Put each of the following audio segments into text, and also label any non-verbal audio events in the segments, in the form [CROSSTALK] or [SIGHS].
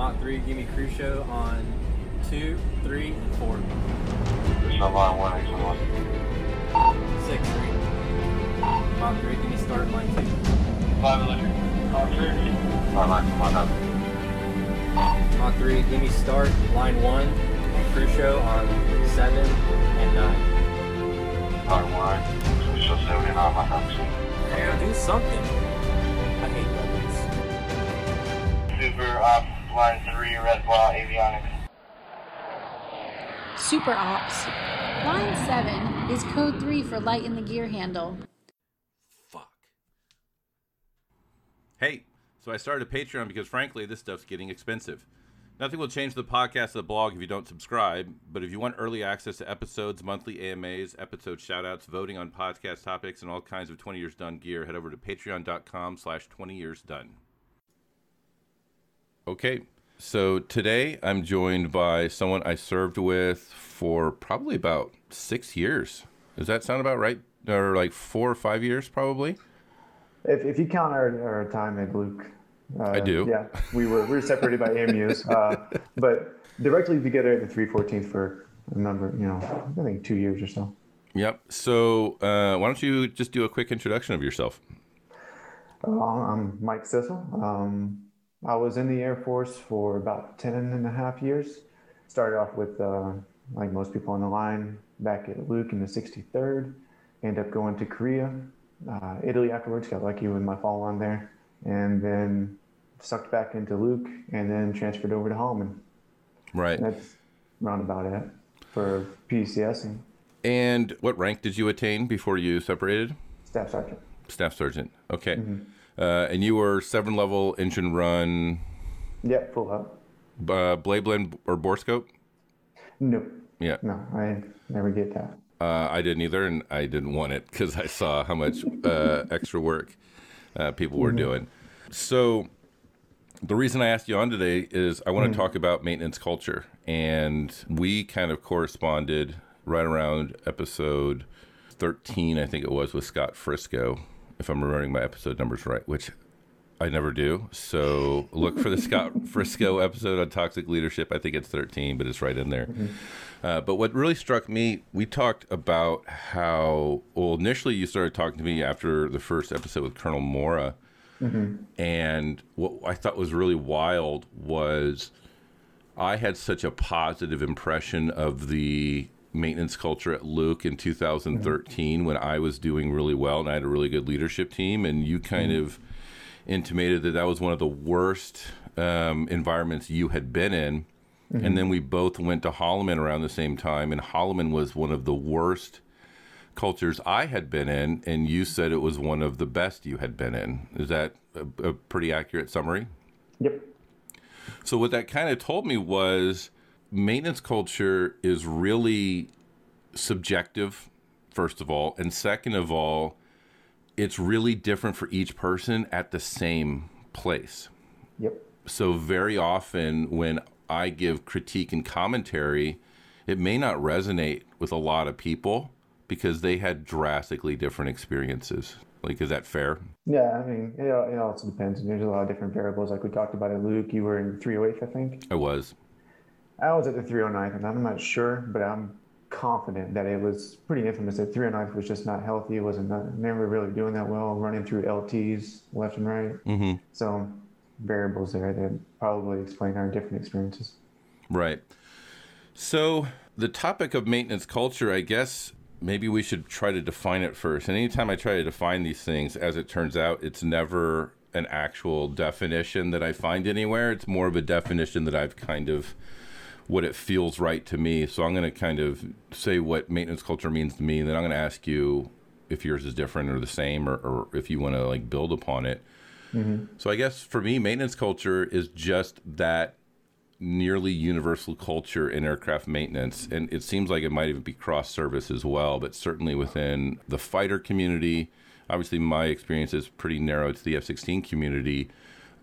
Mach 3, give me crew show on 2, 3, and 4. Line 1, exit 1. 6, 3. Mach 3, give me start line 2. 5 electric. Mach 3. Line 1 up. Mach 3, give me start line 1 and crew show on 7 and 9. Line 1. Crew show 79 Mach up. Yeah, do something. I hate weapons. Super up. Line 3, red ball, avionics. Super Ops. Line 7 is code 3 for light in the gear handle. Fuck. Hey, so I started a Patreon because frankly, this stuff's getting expensive. Nothing will change the podcast or the blog if you don't subscribe, but if you want early access to episodes, monthly AMAs, episode shoutouts, voting on podcast topics, and all kinds of 20 years done gear, head over to patreon.com slash 20 years done. Okay, so today I'm joined by someone I served with for probably about six years. Does that sound about right? Or like four or five years, probably? If, if you count our, our time at Luke, uh, I do. Yeah, we were we were separated by AMUs, uh, but directly together at the 314th for a number, you know, I think two years or so. Yep. So uh, why don't you just do a quick introduction of yourself? Uh, I'm Mike Sissel. Um, I was in the Air Force for about 10 and a half years. Started off with, uh, like most people on the line, back at Luke in the 63rd. Ended up going to Korea, uh, Italy afterwards. Got lucky with my fall on there. And then sucked back into Luke and then transferred over to Holloman. Right. That's roundabout it for PCS And what rank did you attain before you separated? staff sergeant. Staff sergeant. Okay. Uh, and you were seven level engine run, Yep, full up. uh, blade blend or bore scope. No, Yeah. no, I never get that. Uh, I didn't either, and I didn't want it because I saw how much uh, extra work uh, people were doing. So, the reason I asked you on today is I want to talk about maintenance culture, and we kind of corresponded right around episode thirteen, I think it was, with Scott Frisco, if I'm remembering my episode numbers right, which I never do. So look for the Scott [LAUGHS] Frisco episode on toxic leadership. I think it's 13, but it's right in there. Uh, but what really struck me, we talked about how, well, initially you started talking to me after the first episode with Colonel Mora. And what I thought was really wild was I had such a positive impression of the maintenance culture at Luke in 2013 when I was doing really well and I had a really good leadership team. And you kind of intimated that that was one of the worst um, environments you had been in. And then we both went to Holloman around the same time, and Holloman was one of the worst cultures I had been in, and you said it was one of the best you had been in. Is that a, a pretty accurate summary? Yep. So what that kind of told me was maintenance culture is really subjective, first of all, and second of all, it's really different for each person at the same place. Yep. So very often when I give critique and commentary, it may not resonate with a lot of people because they had drastically different experiences. Like, is that fair? Yeah, I mean, it, it also depends. And there's a lot of different variables, like we talked about at Luke. You were in 308th, I think. I was. I was at the 309th, and I'm not sure, but I'm confident that it was pretty infamous that 309th was just not healthy. It wasn't not, never really doing that well, running through LTs left and right. Mm-hmm. So variables there that probably explain our different experiences. Right. So, the topic of maintenance culture, I guess maybe we should try to define it first. And anytime I try to define these things, as it turns out, it's never an actual definition that I find anywhere. It's more of a definition that I've kind of what it feels right to me. So I'm going to kind of say what maintenance culture means to me, and then I'm going to ask you if yours is different or the same, or, or if you want to like build upon it. Mm-hmm. So I guess for me, maintenance culture is just that nearly universal culture in aircraft maintenance. And it seems like it might even be cross service as well, but certainly within the fighter community. Obviously, my experience is pretty narrow to the F 16 community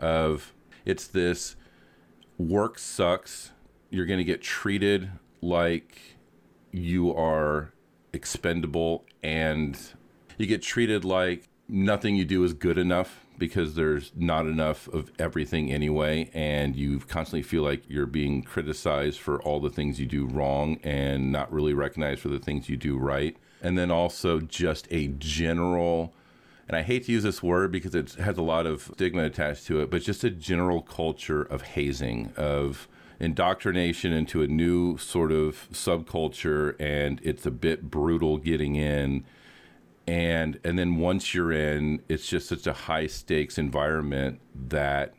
of it's this work sucks. You're going to get treated like you are expendable and you get treated like nothing you do is good enough because there's not enough of everything anyway, and you constantly feel like you're being criticized for all the things you do wrong and not really recognized for the things you do right. And then also just a general, and I hate to use this word because it has a lot of stigma attached to it, but just a general culture of hazing, of indoctrination into a new sort of subculture, and it's a bit brutal getting in and and then once you're in it's just such a high stakes environment that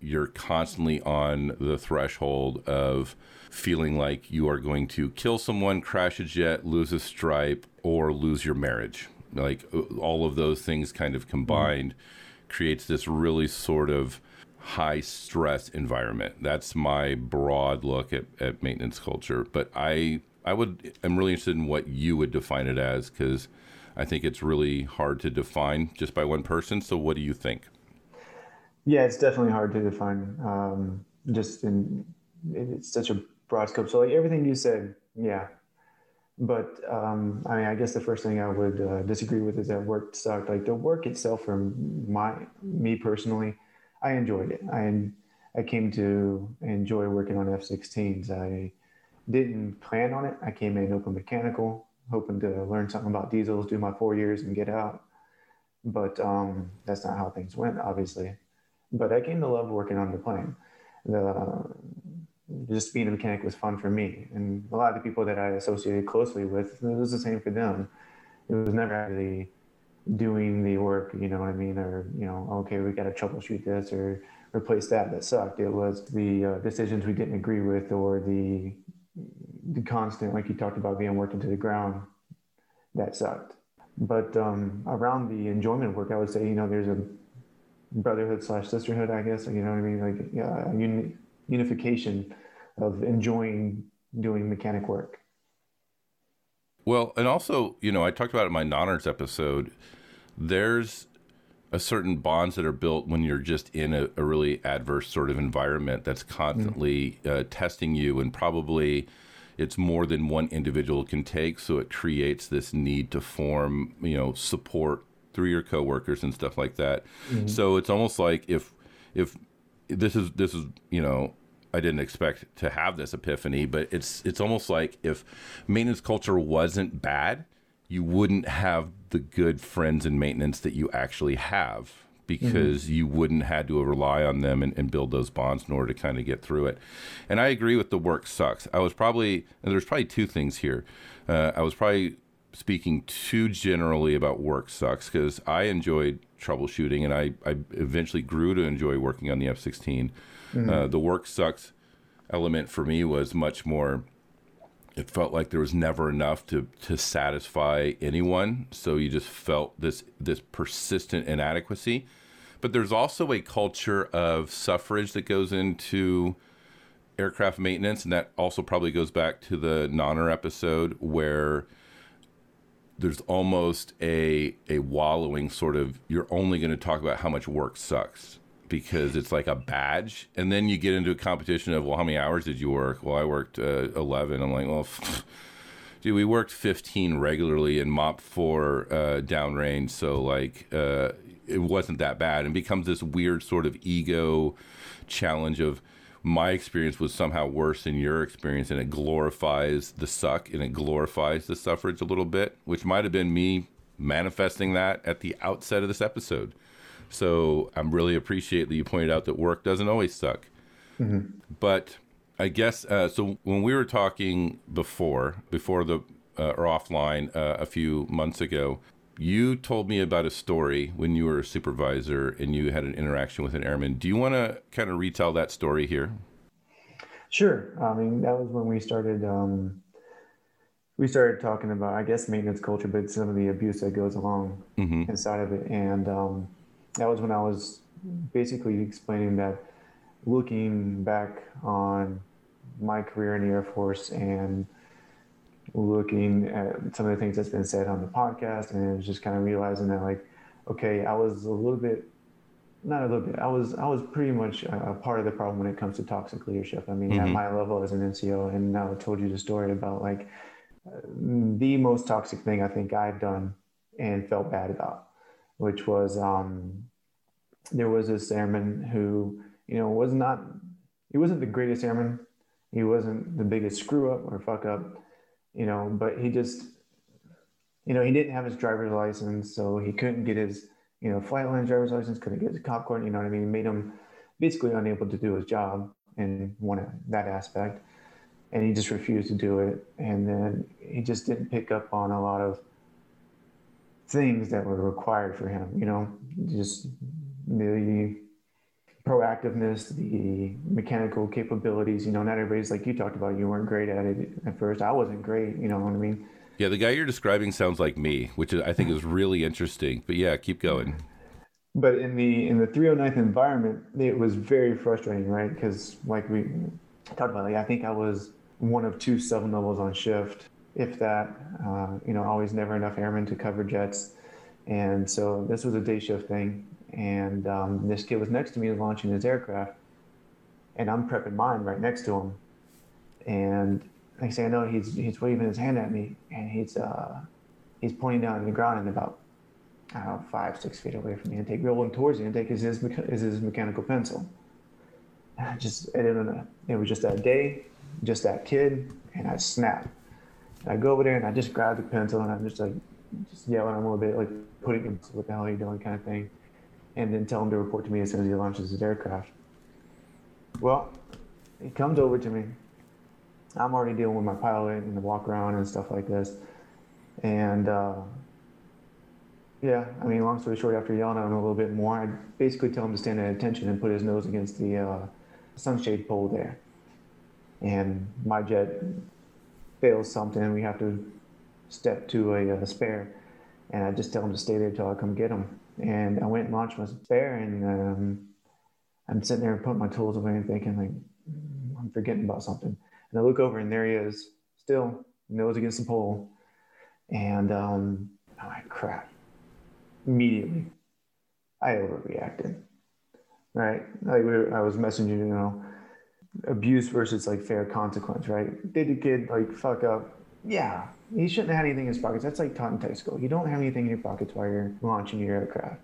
you're constantly on the threshold of feeling like you are going to kill someone crash a jet lose a stripe or lose your marriage like uh, all of those things kind of combined mm-hmm. creates this really sort of high stress environment that's my broad look at, at maintenance culture but i i would i'm really interested in what you would define it as because I think it's really hard to define just by one person. So, what do you think? Yeah, it's definitely hard to define. Um, just in it's such a broad scope. So, like everything you said, yeah. But um, I mean, I guess the first thing I would uh, disagree with is that work sucked. Like the work itself, for my me personally, I enjoyed it. I I came to enjoy working on F-16s. I didn't plan on it. I came in open mechanical hoping to learn something about diesels, do my four years, and get out. But um, that's not how things went, obviously. But I came to love working on the plane. The, just being a mechanic was fun for me, and a lot of the people that I associated closely with, it was the same for them. It was never actually doing the work, you know what I mean, or you know, okay, we got to troubleshoot this or replace that that sucked. It was the uh, decisions we didn't agree with or the the constant, like you talked about, being worked into the ground, that sucked. But um, around the enjoyment work, I would say, you know, there's a brotherhood slash sisterhood, I guess. You know what I mean? Like yeah, uni- unification of enjoying doing mechanic work. Well, and also, you know, I talked about in my non episode. There's a certain bonds that are built when you're just in a, a really adverse sort of environment that's constantly mm. uh, testing you and probably it's more than one individual can take so it creates this need to form you know support through your coworkers and stuff like that mm-hmm. so it's almost like if if this is this is you know I didn't expect to have this epiphany but it's it's almost like if maintenance culture wasn't bad you wouldn't have the good friends and maintenance that you actually have because mm-hmm. you wouldn't had to rely on them and, and, build those bonds in order to kind of get through it. And I agree with the work sucks. I was probably there's probably two things here. Uh, I was probably speaking too generally about work sucks because I enjoyed troubleshooting and I, I eventually grew to enjoy working on the F-16. Mm-hmm. Uh, the work sucks element for me was much more it felt like there was never enough to to satisfy anyone. So you just felt this this persistent inadequacy. But there's also a culture of suffrage that goes into aircraft maintenance. And that also probably goes back to the Nonner episode where there's almost a a wallowing sort of you're only going to talk about how much work sucks because it's like a badge. And then you get into a competition of, well, how many hours did you work? Well, I worked uh, 11. I'm like, well, [LAUGHS] dude, we worked 15 regularly and MOPP four uh, downrange. So, like, uh, it wasn't that bad. And becomes this weird sort of ego challenge of, my experience was somehow worse than your experience, and it glorifies the suck and it glorifies the suffrage a little bit, which might have been me manifesting that at the outset of this episode. So I'm really appreciate that you pointed out that work doesn't always suck. Mm-hmm. But I guess uh, so. When we were talking before, before the uh, or offline uh, a few months ago, you told me about a story when you were a supervisor and you had an interaction with an airman. Do you want to kind of retell that story here? Sure. I mean, that was when we started. Um, we started talking about, I guess, maintenance culture, but some of the abuse that goes along mm-hmm. inside of it, and um, that was when I was basically explaining that looking back on my career in the Air Force and looking at some of the things that's been said on the podcast and it was just kind of realizing that like okay i was a little bit not a little bit i was i was pretty much a, part of the problem when it comes to toxic leadership i mean mm-hmm. at my level as an nco and now i told you the story about like the most toxic thing i think i've done and felt bad about which was um, there was this airman who, you know, was not, he wasn't the greatest airman. He wasn't the biggest screw up or fuck up, you know, but he just, you know, he didn't have his driver's license, so he couldn't get his, you know, flight line driver's license, couldn't get his cop you know what I mean? It made him basically unable to do his job in one that aspect. And he just refused to do it. And then he just didn't pick up on a lot of things that were required for him, you know, just the proactiveness, the mechanical capabilities, you know, not everybody's like you talked about, you weren't great at it at first. I wasn't great, you know what I mean? Yeah, the guy you're describing sounds like me, which I think is really interesting. But yeah, keep going. But in the in the 309th environment, it was very frustrating, right? Because like we talked about, like I think I was one of two seven levels on shift, if that. Uh, you know, always never enough airmen to cover jets, and so this was a day shift thing. And um, this kid was next to me launching his aircraft, and I'm prepping mine right next to him. And next thing I know, he's he's waving his hand at me, and he's uh, he's pointing down on the ground and about I don't know five six feet away from the intake, rolling towards the intake is his is his mechanical pencil. [SIGHS] And I just I didn't know. It was just that day, just that kid, and I snapped. I go over there and I just grab the pencil and I'm just like just yelling at him a little bit, like putting him, what the hell are you doing, kind of thing, and then tell him to report to me as soon as he launches his aircraft. Well, he comes over to me I'm already dealing with my pilot and the walk around and stuff like this. And uh, yeah, I mean, long story short, after yelling at him a little bit more, I basically tell him to stand at attention and put his nose against the uh, sunshade pole there. And my jet fails something, we have to step to a, a, spare. And I just tell him to stay there till I come get him. And I went and launched my spare, and um, I'm sitting there and putting my tools away and thinking, like, I'm forgetting about something. And I look over and there he is, still nose against the pole. And um, I'm like, crap. Immediately, I overreacted. Right? Like we were, I was messaging, you know, abuse versus like fair consequence, right? Did the kid like fuck up? Yeah, he shouldn't have anything in his pockets. That's like taught in tech school. You don't have anything in your pockets while you're launching your aircraft.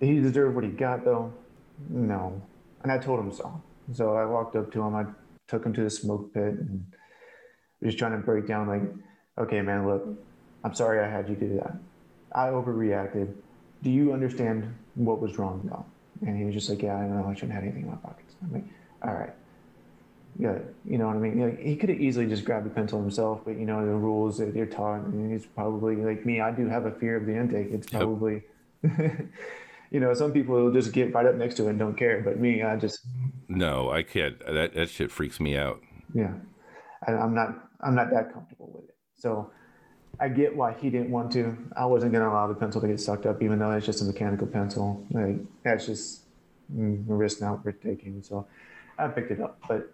Did he deserve what he got though? No. And I told him so. So I walked up to him. I took him to the smoke pit and just trying to break down like, okay, man, look, I'm sorry I had you do that. I overreacted. Do you understand what was wrong though? And he was just like, yeah, I don't know I shouldn't have anything in my pockets. I'm like, all right. Yeah, you know what I mean? Like, he could have easily just grabbed a pencil himself, but you know, the rules that you're taught, and he's probably like me, I do have a fear of the intake. It's probably, yep. [LAUGHS] you know, some people will just get right up next to it and don't care, but me, I just, no, I can't. That that shit freaks me out. Yeah, I, I'm not. I'm not that comfortable with it. So I get why he didn't want to. I wasn't going to allow the pencil to get sucked up, even though it's just a mechanical pencil. Like that's just mm, a risk not worth taking. So I picked it up, but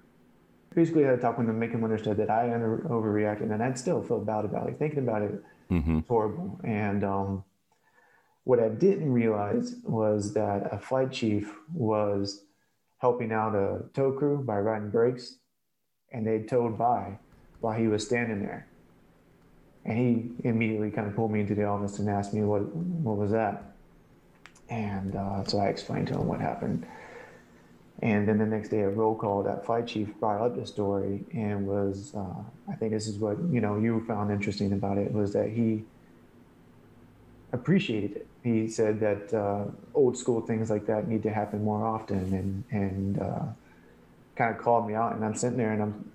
basically I had to talk with him, make him understand that I under, overreacted, and I'd still feel bad about it. Thinking about it, mm-hmm. it's horrible. And um, what I didn't realize was that a flight chief was helping out a tow crew by riding brakes, and they towed by while he was standing there. And he immediately kind of pulled me into the office and asked me what what was that. And uh, so I explained to him what happened. And then the next day at roll call, that flight chief brought up the story and was, uh, I think this is what you know you found interesting about it was that he appreciated it he said that uh, old school things like that need to happen more often and and uh, kind of called me out and I'm sitting there and I'm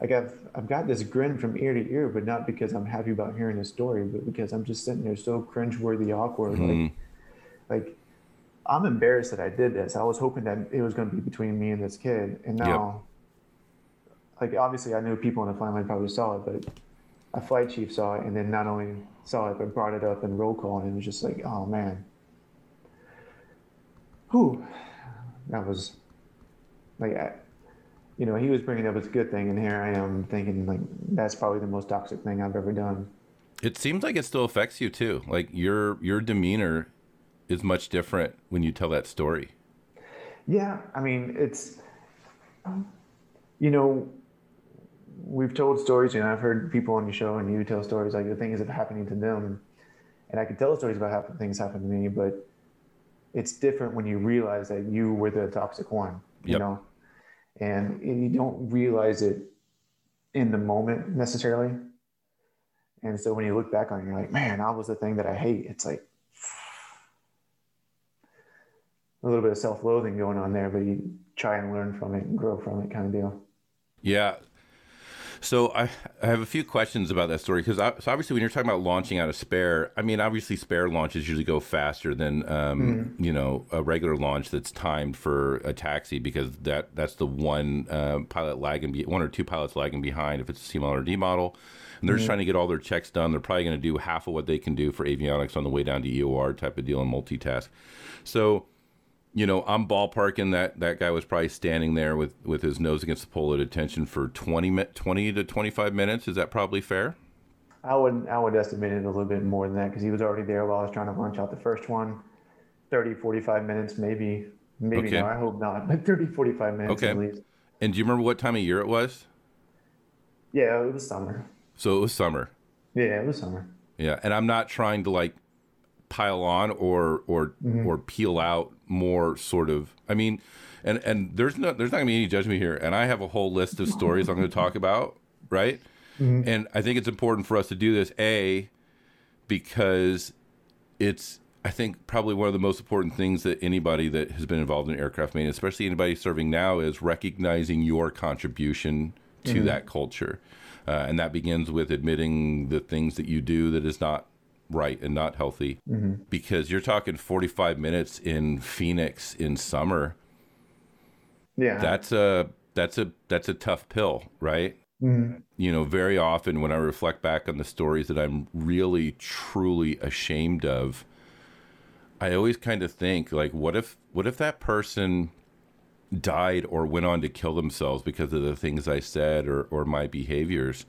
like I've I've got this grin from ear to ear but not because I'm happy about hearing the story but because I'm just sitting there so cringeworthy awkward mm-hmm. like like I'm embarrassed that I did this I was hoping that it was going to be between me and this kid and now yep. like obviously I knew people in the flight family probably saw it but a flight chief saw it and then not only saw it but brought it up in roll call and it was just like, oh man. Whew. That was like, I, you know, he was bringing up as a good thing, and here I am thinking like that's probably the most toxic thing I've ever done. It seems like it still affects you too. Like your your demeanor is much different when you tell that story. Yeah, I mean, it's um, you know, we've told stories, and I've heard people on your show and you tell stories like the things that are happening to them, and I can tell stories about how things happen to me, but it's different when you realize that you were the toxic one, you Yep. know, and you don't realize it in the moment necessarily. And so when you look back on it, you're like, man, I was the thing that I hate. It's like a little bit of self loathing going on there, but you try and learn from it and grow from it kind of deal. Yeah. So I, I have a few questions about that story because so obviously when you're talking about launching out a spare, I mean obviously spare launches usually go faster than um, you know a regular launch that's timed for a taxi because that that's the one uh, pilot lagging be, one or two pilots lagging behind if it's a C model or D model, and they're just trying to get all their checks done. They're probably going to do half of what they can do for avionics on the way down to EOR type of deal and multitask. So you know, I'm ballparking that that guy was probably standing there with, with his nose against the pole at attention for 20, 20 to 25 minutes. Is that probably fair? I would I would estimate it a little bit more than that because he was already there while I was trying to launch out the first one. 30, 45 minutes, maybe. Maybe Okay. no, I hope not, but 30, 45 minutes Okay. at least. And do you remember what time of year it was? Yeah, it was summer. So it was summer. Yeah, it was summer. Yeah. And I'm not trying to like pile on or or mm-hmm. or peel out more sort of I mean and and there's no there's not gonna be any judgment here. And I have a whole list of stories I'm gonna talk about, right? Mm-hmm. And I think it's important for us to do this, A, because it's I think probably one of the most important things that anybody that has been involved in aircraft maintenance, especially anybody serving now, is recognizing your contribution to mm-hmm. that culture, uh, and that begins with admitting the things that you do that is not right and not healthy. Mm-hmm. Because you're talking 45 minutes in Phoenix in summer. Yeah. That's a that's a that's a tough pill, right? Mm-hmm. you know, very often when I reflect back on the stories that I'm really truly ashamed of, I always kind of think like, what if what if that person died or went on to kill themselves because of the things I said or or my behaviors?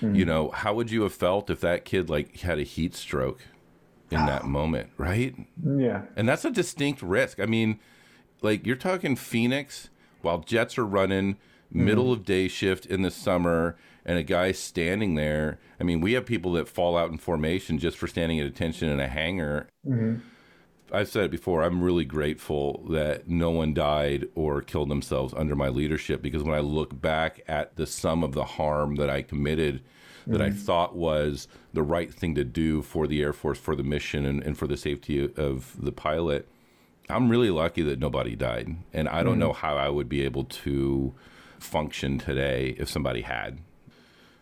Mm. You know, how would you have felt if that kid like had a heat stroke in that [SIGHS] moment, right? yeah. And that's a distinct risk. I mean, like you're talking Phoenix while jets are running, mm. middle of day shift in the summer, and a guy standing there. I mean, we have people that fall out in formation just for standing at attention in a hangar. Mm-hmm. I've said it before. I'm really grateful that no one died or killed themselves under my leadership because when I look back at the sum of the harm that I committed, that I mm. thought was the right thing to do for the Air Force, for the mission, and, and for the safety of the pilot, I'm really lucky that nobody died. And I don't mm. know how I would be able to function today if somebody had.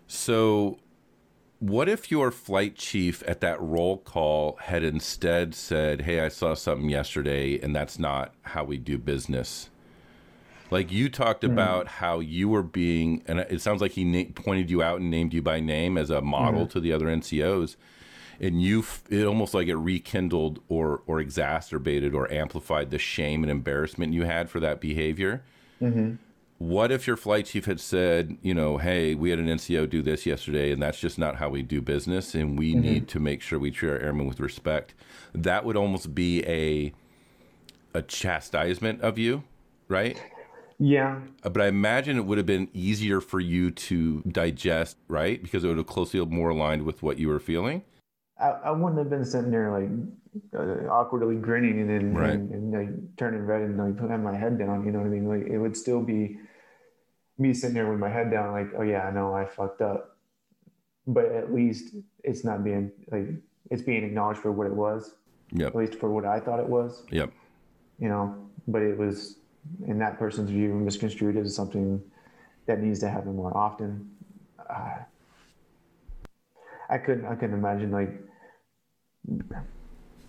So, what if your flight chief at that roll call had instead said, Hey, I saw something yesterday, and that's not how we do business? Like you talked hmm. about how you were being, and it sounds like he na- pointed you out and named you by name as a model mm-hmm. to the other NCOs, and you, f- it almost like it rekindled or or exacerbated or amplified the shame and embarrassment you had for that behavior. Mm-hmm. What if your flight chief had said, you know, hey, we had an NCO do this yesterday, and that's just not how we do business, and we need to make sure we treat our airmen with respect? That would almost be a a chastisement of you, right? Yeah. Uh, But I imagine it would have been easier for you to digest, right? Because it would have closely more aligned with what you were feeling. I, I wouldn't have been sitting there like uh, awkwardly grinning and then Right. and, and like turning red and like putting my head down. You know what I mean? Like it would still be me sitting there with my head down, like, oh yeah, I know I fucked up, but at least it's not being like it's being acknowledged for what it was, Yep. at least for what I thought it was. Yep. You know, but it was in that person's view misconstrued as something that needs to happen more often. Uh, I couldn't I couldn't imagine like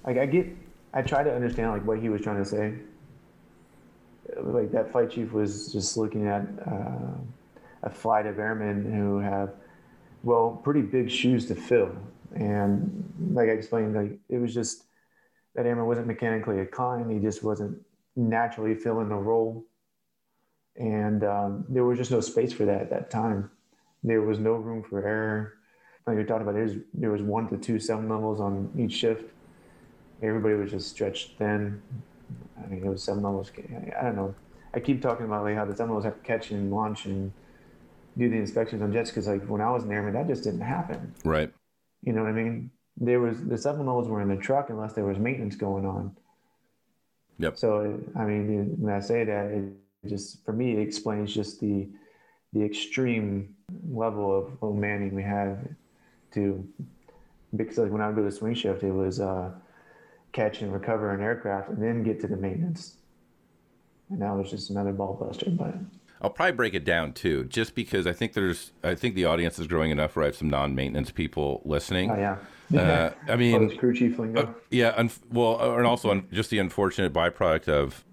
like I get I try to understand like what he was trying to say. Like that flight chief was just looking at uh, a flight of airmen who have well pretty big shoes to fill, and like I explained, like it was just that airman wasn't mechanically inclined. He just wasn't naturally filling the role, and um, there was just no space for that at that time. There was no room for error like we talked about, there's, there was one to two seven levels on each shift. Everybody was just stretched thin. I mean, it was seven levels. I don't know. I keep talking about like how the seven levels have to catch and launch and do the inspections on jets because like when I was in an airman, that just didn't happen. Right. You know what I mean? There was the seven levels were in the truck unless there was maintenance going on. Yep. So I mean, when I say that, it just for me it explains just the the extreme level of manning we have to because like when I would do the swing shift, it was uh, catch and recover an aircraft and then get to the maintenance. And now it's just another ball buster. But I'll probably break it down too, just because I think there's, I think the audience is growing enough where I have some non-maintenance people listening. oh yeah, Uh, I oh, mean, this crew chief lingo. Uh, yeah, un- well, uh, and also un- just the unfortunate byproduct of,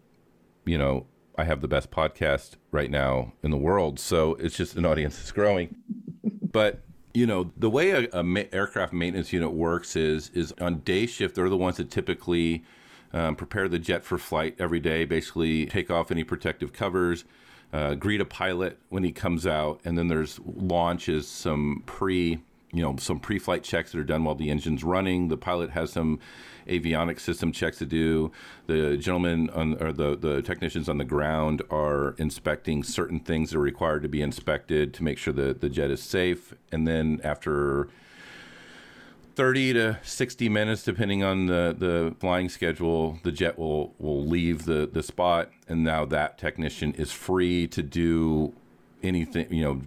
you know, I have the best podcast right now in the world, so it's just an audience that's growing. But you know, the way a, a ma- aircraft maintenance unit works is is on day shift. They're the ones that typically um, prepare the jet for flight every day. Basically, take off any protective covers. Uh, greet a pilot when he comes out, and then there's launch is some pre you know some pre-flight checks that are done while the engine's running. The pilot has some avionics system checks to do. The gentlemen on, or the the technicians on the ground are inspecting certain things that are required to be inspected to make sure that the jet is safe. And then after 30 to 60 minutes depending on the, the flying schedule the jet will will leave the the spot and now that technician is free to do anything you know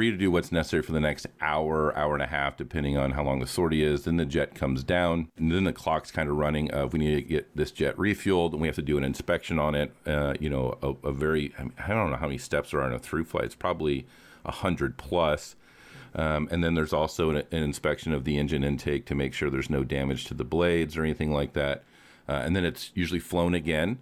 free to do what's necessary for the next hour hour and a half depending on how long the sortie is. Then the jet comes down. And then the clock's kind of running of we need to get this jet refueled and we have to do an inspection on it. Uh, you know a, a very I, don't know how many steps there are in a through flight. It's probably a hundred plus. Um, and then there's also an, an, inspection of the engine intake to make sure there's no damage to the blades or anything like that. Uh, and then it's usually flown again.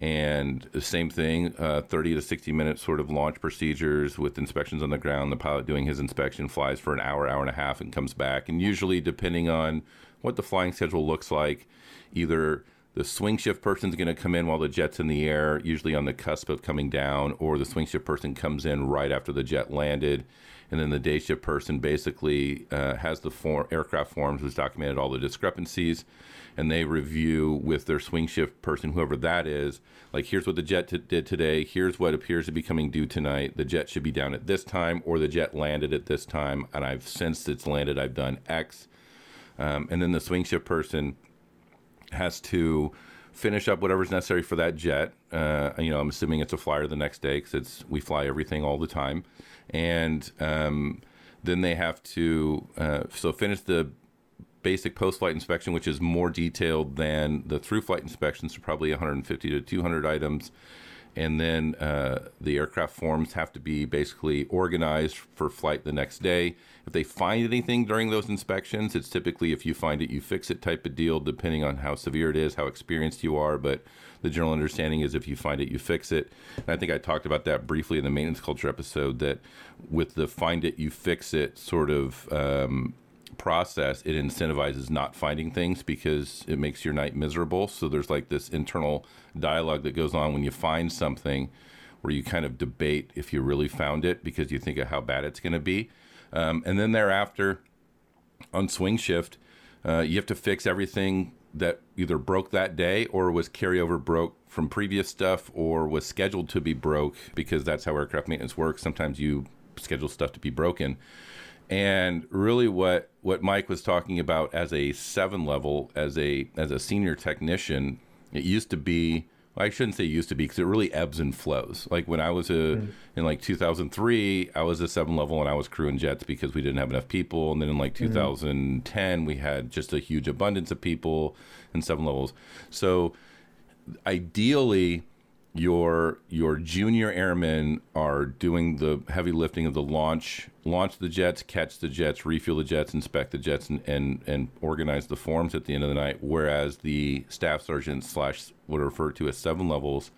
And the same thing, uh, 30 to 60 minute sort of launch procedures with inspections on the ground. The pilot doing his inspection flies for an hour, hour and a half, and comes back. And usually, depending on what the flying schedule looks like, either the swing shift person's going to come in while the jet's in the air, usually on the cusp of coming down, or the swing shift person comes in right after the jet landed and then the day shift person basically uh, has the form, aircraft forms, has documented all the discrepancies, and they review with their swing shift person, whoever that is, like here's what the jet t- did today, here's what appears to be coming due tonight. The jet should be down at this time, or the jet landed at this time, and I've since it's landed, I've done X, um, and then the swing shift person has to finish up whatever's necessary for that jet. Uh, you know, I'm assuming it's a flyer the next day because it's we fly everything all the time, and um, then they have to uh, so finish the basic post-flight inspection, which is more detailed than the through-flight inspections, so probably 150 to 200 items. And then uh, the aircraft forms have to be basically organized for flight the next day. If they find anything during those inspections, it's typically if you find it, you fix it type of deal, depending on how severe it is, how experienced you are. But the general understanding is if you find it, you fix it. And I think I talked about that briefly in the maintenance culture episode that with the find it, you fix it sort of um, process, it incentivizes not finding things because it makes your night miserable. So there's like this internal dialogue that goes on when you find something where you kind of debate if you really found it because you think of how bad it's going to be. Um, and then thereafter, on swing shift, uh, you have to fix everything that either broke that day or was carryover broke from previous stuff or was scheduled to be broke because that's how aircraft maintenance works. Sometimes you schedule stuff to be broken. And really what what Mike was talking about as a 7 level as a as a senior technician, it used to be well, I shouldn't say used to be because it really ebbs and flows. Like when I was a mm. in like 2003, I was a seven level and I was crewing jets because we didn't have enough people. And then in like 2010, mm. we had just a huge abundance of people and seven levels. So ideally, your your junior airmen are doing the heavy lifting of the launch launch the jets catch the jets refuel the jets inspect the jets and and, and organize the forms at the end of the night. Whereas the staff sergeants slash what are referred to as seven levels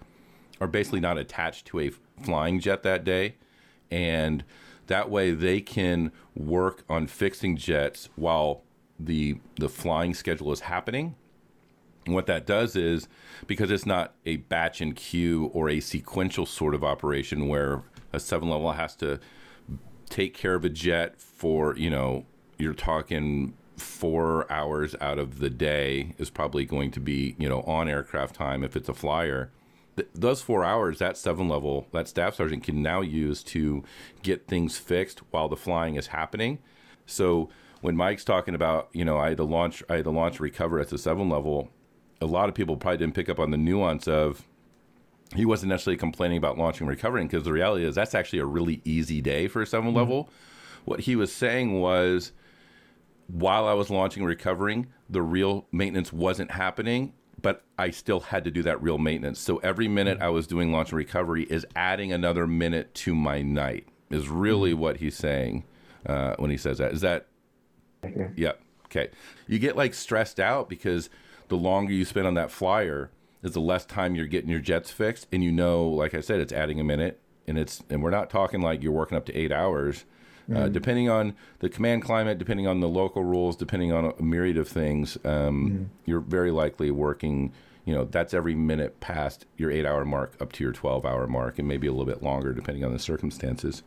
are basically not attached to a flying jet that day. And that way they can work on fixing jets while the the flying schedule is happening and what that does is because it's not a batch and queue or a sequential sort of operation where a seven level has to take care of a jet for, you know, you're talking four hours out of the day is probably going to be, you know, on aircraft time if it's a flyer. Th- those four hours, that seven level, that staff sergeant can now use to get things fixed while the flying is happening. So when Mike's talking about, you know, I had to launch, I had to launch recover at the seven level a lot of people probably didn't pick up on the nuance of he wasn't necessarily complaining about launching and recovering because the reality is that's actually a really easy day for a 7 Mm-hmm. level. What he was saying was while I was launching and recovering, the real maintenance wasn't happening, but I still had to do that real maintenance. So every minute I was doing launch and recovery is adding another minute to my night, is really what he's saying uh, when he says that. Is that, Yeah. yeah, okay. You get like stressed out because the longer you spend on that flyer, is the less time you're getting your jets fixed. And you know, like I said, it's adding a minute. And it's and we're not talking like you're working up to eight hours. Uh, depending on the command climate, depending on the local rules, depending on a myriad of things, um, you're very likely working. You know, that's every minute past your eight-hour mark up to your twelve-hour mark, and maybe a little bit longer depending on the circumstances.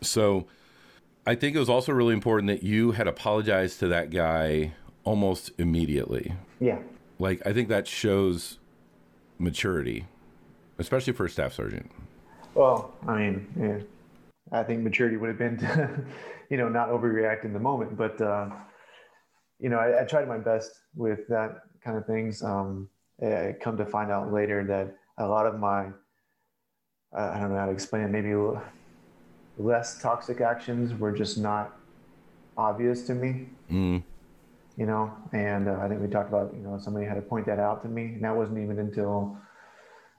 So, I think it was also really important that you had apologized to that guy almost immediately. Yeah. Like, I think that shows maturity, especially for a staff sergeant. Well, I mean, yeah, I think maturity would have been, [LAUGHS] to, you know, not overreact in the moment, but uh, you know, I, I tried my best with that kind of things. Um, I come to find out later that a lot of my, uh, I don't know how to explain it, maybe less toxic actions were just not obvious to me. Mm, you know and uh, i think we talked about you know somebody had to point that out to me and that wasn't even until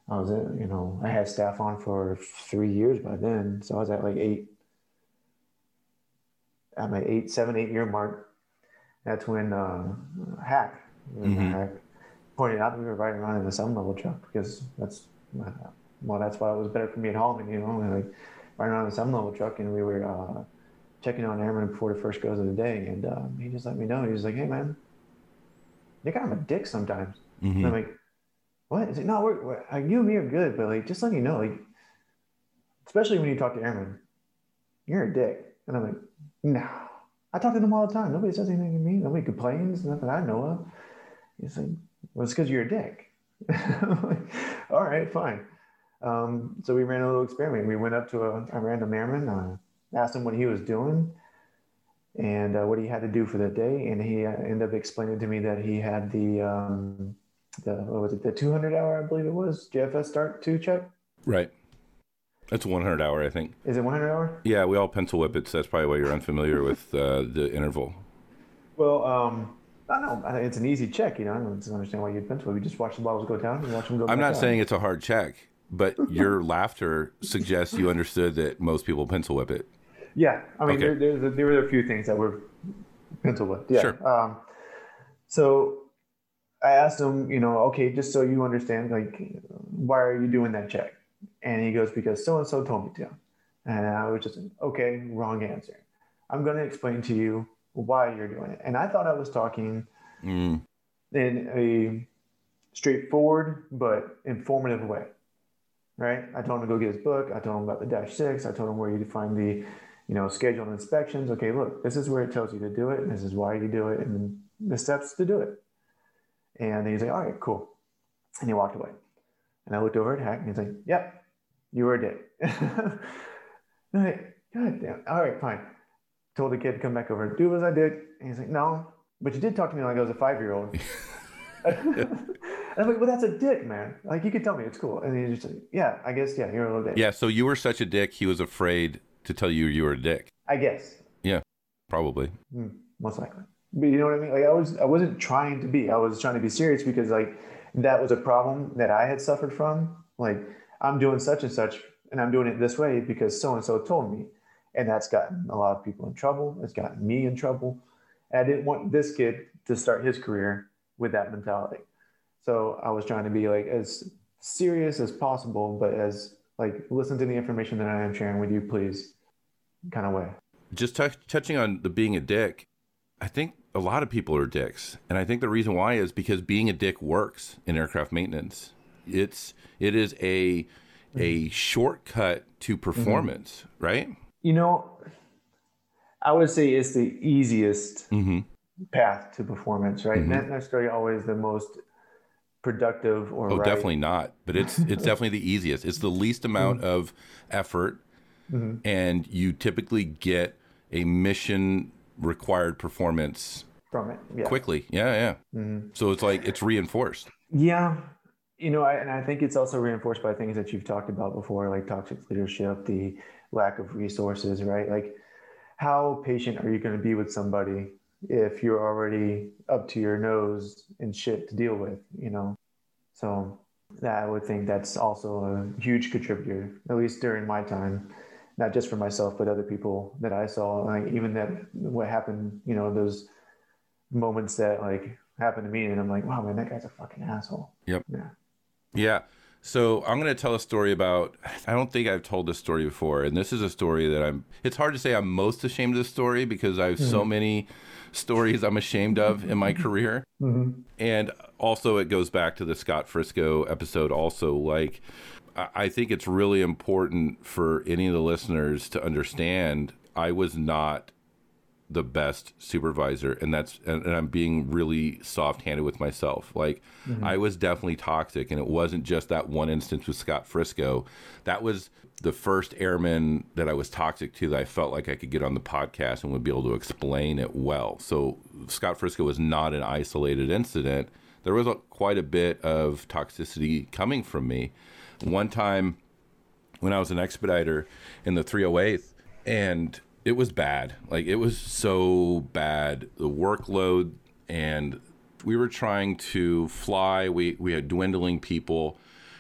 i was in, you know i had staff on for three years by then so i was at like eight at my eight seven eight year mark that's when uh, hack, Mhm. hack pointed out that we were riding around in the seven level truck because that's well that's why it was better for me at Holloman, you know, and like riding around in the seven level truck and we were uh, checking on airmen before the first goes of the day and um, he just let me know. He was like hey man you're kind of a dick sometimes. And mhm. I'm like what? Is it no we're, we're, like, you and me are good but like just let me know like especially when you talk to airmen you're a dick. And I'm like no I talk to them all the time. Nobody says anything to me. Nobody complains. Nothing I know of. He's like well it's because you're a dick. Like, [LAUGHS] all right fine. Um, so we ran a little experiment. We went up to a, a random airman uh, asked him what he was doing and uh, what he had to do for the day. And he uh, ended up explaining to me that he had the, um, the what was it, the 200 hour, I believe it was, JFS start two check. Right. That's 100 hour, I think. Is it 100 hour? Yeah, we all pencil whip it, so that's probably why you're unfamiliar with uh, the interval. Well, um, I don't know. It's an easy check. You know, I don't understand why you'd pencil. We just watch the bottles go down and watch them go. I'm not up. saying it's a hard check, but your laughter suggests you understood that most people pencil whip it. Yeah, I mean, Okay. there, there's a, there were a few things that were pencil with. Yeah. Sure. Um, so I asked him, you know, okay, just so you understand, like, why are you doing that check? And he goes, because so and so told me to. And I was just, okay, wrong answer. I'm going to explain to you why you're doing it. And I thought I was talking Mm, in a straightforward but informative way. Right? I told him to go get his book. I told him about the dash six. I told him where you find the, you know, scheduled inspections. Okay, look, this is where it tells you to do it, and this is why you do it, and the steps to do it. And then he's like, all right, cool. And he walked away. And I looked over at Hack and he's like, Yep, you were a dick. [LAUGHS] and I'm like, God damn. All right, fine. Told the kid to come back over, and do as I did. And he's like, No, but you did talk to me like I was a five year old. and I'm like, well, that's a dick, man. Like, you could tell me it's cool. And he's just like, yeah, I guess, yeah, you're a little dick. yeah, so you were such a dick, he was afraid to tell you you were a dick. I guess, Yeah, Probably. Hmm, most likely. But you know what I mean? Like, I was, I wasn't trying to be. I was trying to be serious because, like, that was a problem that I had suffered from. Like, I'm doing such and such, and I'm doing it this way because so and so told me, and that's gotten a lot of people in trouble. It's gotten me in trouble. And I didn't want this kid to start his career with that mentality. So I was trying to be like as serious as possible, but as like listen to the information that I am sharing with you, please, kind of way. Just touch touching on the being a dick, I think a lot of people are dicks, and I think the reason why is because being a dick works in aircraft maintenance. It's it is a a shortcut to performance, right? You know, I would say it's the easiest Mm-hmm. path to performance, right? Mhm. Not necessarily always the most productive or Oh, right. definitely not. But it's it's [LAUGHS] definitely the easiest. It's the least amount of effort, Mhm. and you typically get a mission required performance from it. Yeah. quickly. Yeah, yeah. Mhm. So it's like it's reinforced. Yeah, you know, I, and I think it's also reinforced by things that you've talked about before, like toxic leadership, the lack of resources, right? Like, how patient are you going to be with somebody if you're already up to your nose in shit to deal with, you know? So that I would think that's also a huge contributor, at least during my time, not just for myself, but other people that I saw. Like even that what happened, you know, those moments that like happened to me, and I'm like, wow, man, that guy's a fucking asshole. Yep. Yeah. Yeah. So I'm going to tell a story about. I don't think I've told this story before, and this is a story that I'm. It's hard to say I'm most ashamed of the story because I have so mm-hmm. many stories I'm ashamed of in my mm-hmm. career, mm-hmm. and also it goes back to the Scott Frisco episode. Also, like I think it's really important for any of the listeners to understand I was not the best supervisor and that's and, and i'm being really soft-handed with myself. Like mm-hmm. i was definitely toxic and it wasn't just that one instance with scott frisco. That was the first airman that i was toxic to that i felt like i could get on the podcast and would be able to explain it well. So scott frisco was not an isolated incident. There was a, quite a bit of toxicity coming from me one time when I was an expediter in the 308th, and it was bad. Like it was so bad. The workload, and we were trying to fly. We we had dwindling people,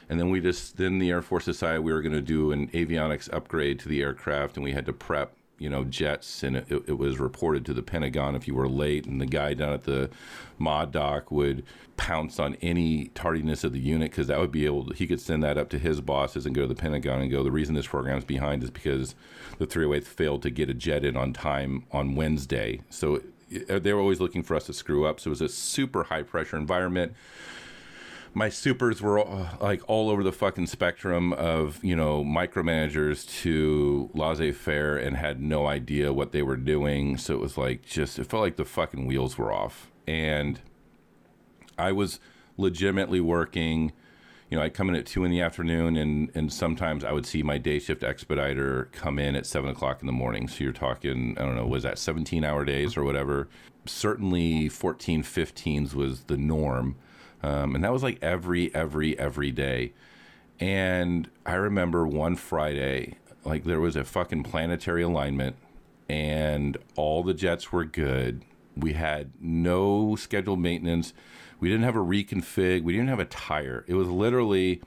and then we just then the Air Force decided we were going to do an avionics upgrade to the aircraft, and we had to prep. You know, jets, and it, it was reported to the Pentagon if you were late, and the guy down at the mod dock would pounce on any tardiness of the unit because that would be able to, he could send that up to his bosses and go to the Pentagon and go, the reason this program is behind is because the 308th failed to get a jet in on time on Wednesday. So uh, they were always looking for us to screw up. So it was a super high pressure environment. My supers were uh, like all over the fucking spectrum of, you know, micromanagers to laissez faire and had no idea what they were doing. So it was like just, it felt like the fucking wheels were off. And I was legitimately working. You know, I'd come in at two in the afternoon, and and sometimes I would see my day shift expediter come in at seven o'clock in the morning. So you're talking, I don't know, was that 17 hour days or whatever? Certainly 14, 15s was the norm, um, and that was like every every every day. And I remember one Friday, like there was a fucking planetary alignment, and all the jets were good. We had no scheduled maintenance. We didn't have a reconfig. We didn't have a tire. It was literally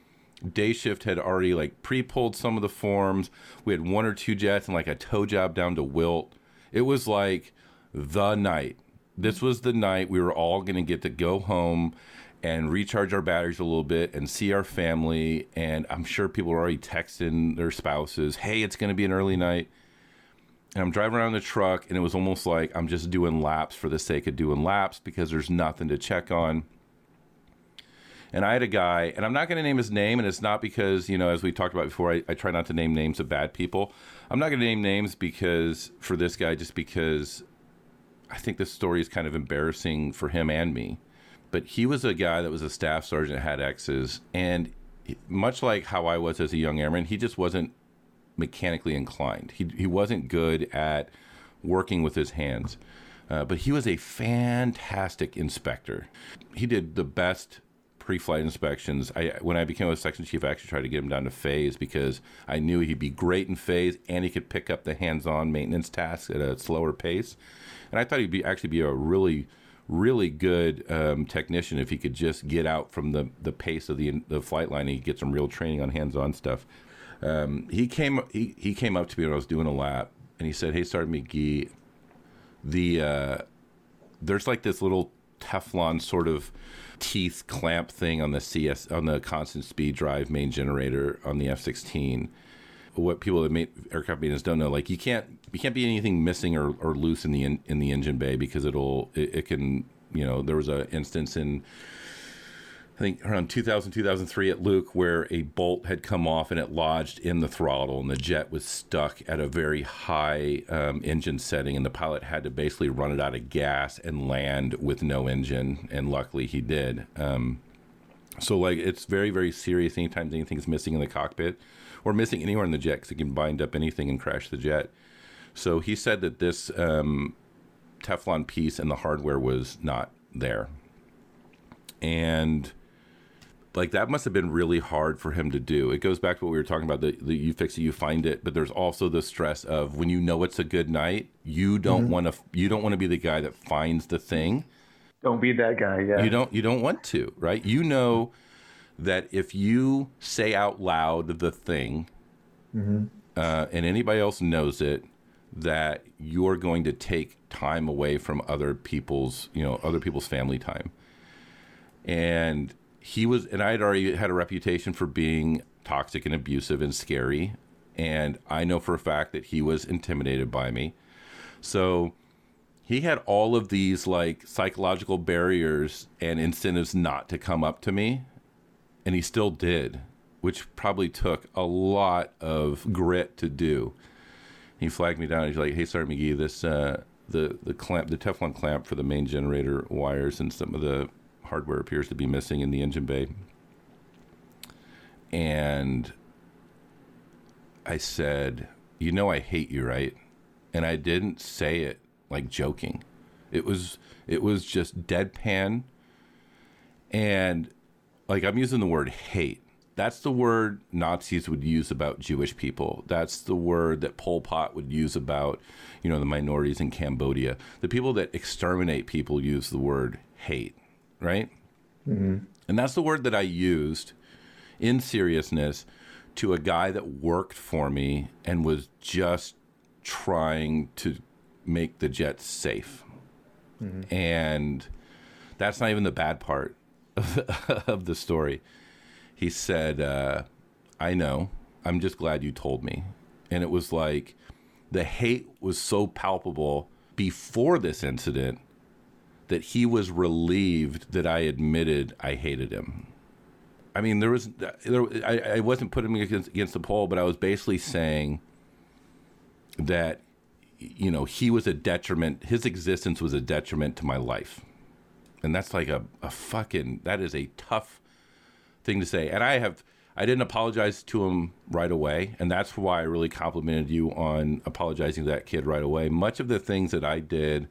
day shift had already like pre-pulled some of the forms. We had one or two jets and like a tow job down to Wilt. It was like the night. This was the night we were all going to get to go home and recharge our batteries a little bit and see our family. And I'm sure people were already texting their spouses, "Hey, it's going to be an early night." And I'm driving around the truck, and it was almost like I'm just doing laps for the sake of doing laps because there's nothing to check on. And I had a guy, and I'm not going to name his name, and it's not because, you know, as we talked about before, I, I try not to name names of bad people. I'm not going to name names because, for this guy, just because I think this story is kind of embarrassing for him and me. But he was a guy that was a staff sergeant, had X's, and much like how I was as a young airman, he just wasn't mechanically inclined. He he wasn't good at working with his hands, uh, but he was a fantastic inspector. He did the best pre-flight inspections. I when I became a section chief, I actually tried to get him down to phase because I knew he'd be great in phase and he could pick up the hands-on maintenance tasks at a slower pace. And I thought he'd be actually be a really really good um, technician if he could just get out from the, the pace of the the flight line and he get some real training on hands-on stuff. Um, he came he, he came up to me when I was doing a lap and he said, "Hey, Sergeant McGee, the uh, there's like this little Teflon sort of teeth clamp thing on the CS on the constant speed drive main generator on the F-16." What people that make aircraft maintenance don't know, like you can't you can't be anything missing or, or loose in the in, in the engine bay because it'll it, it can you know there was an instance in I think around 2000, 2003 at Luke, where a bolt had come off and it lodged in the throttle, and the jet was stuck at a very high um, engine setting, and the pilot had to basically run it out of gas and land with no engine, and luckily he did. Um, so, like, it's very, very serious anytime anything's missing in the cockpit or missing anywhere in the jet because it can bind up anything and crash the jet. So, he said that this um, Teflon piece and the hardware was not there. And like that must have been really hard for him to do. It goes back to what we were talking about the, the you fix it, you find it, but there's also the stress of when you know it's a good night, you don't want to you don't want to be the guy that finds the thing. Don't be that guy. Yeah. You don't you don't want to, right? You know that if you say out loud the thing, uh, and anybody else knows it, that you're going to take time away from other people's, you know, other people's family time. And he was, and I had already had a reputation for being toxic and abusive and scary. And I know for a fact that he was intimidated by me. So he had all of these like psychological barriers and incentives not to come up to me. And he still did, which probably took a lot of grit to do. He flagged me down. He's like, "Hey, Sergeant McGee, this uh, the the clamp, the Teflon clamp for the main generator wires, and some of the hardware appears to be missing in the engine bay." And I said, "You know, I hate you, right?" And I didn't say it like joking. It was it was just deadpan, and like I'm using the word hate. That's the word Nazis would use about Jewish people. That's the word that Pol Pot would use about, you know, the minorities in Cambodia. The people that exterminate people use the word hate, right? And that's the word that I used in seriousness to a guy that worked for me and was just trying to make the jets safe. And that's not even the bad part of, [LAUGHS] of the story. He said, uh, I know. I'm just glad you told me. And it was like the hate was so palpable before this incident that he was relieved that I admitted I hated him. I mean, there was, there, I, I wasn't putting him against, against the pole, but I was basically saying that, you know, he was a detriment, his existence was a detriment to my life. And that's like a, a fucking, that is a tough thing to say. And I have, I didn't apologize to him right away. And that's why I really complimented you on apologizing to that kid right away. Much of the things that I did,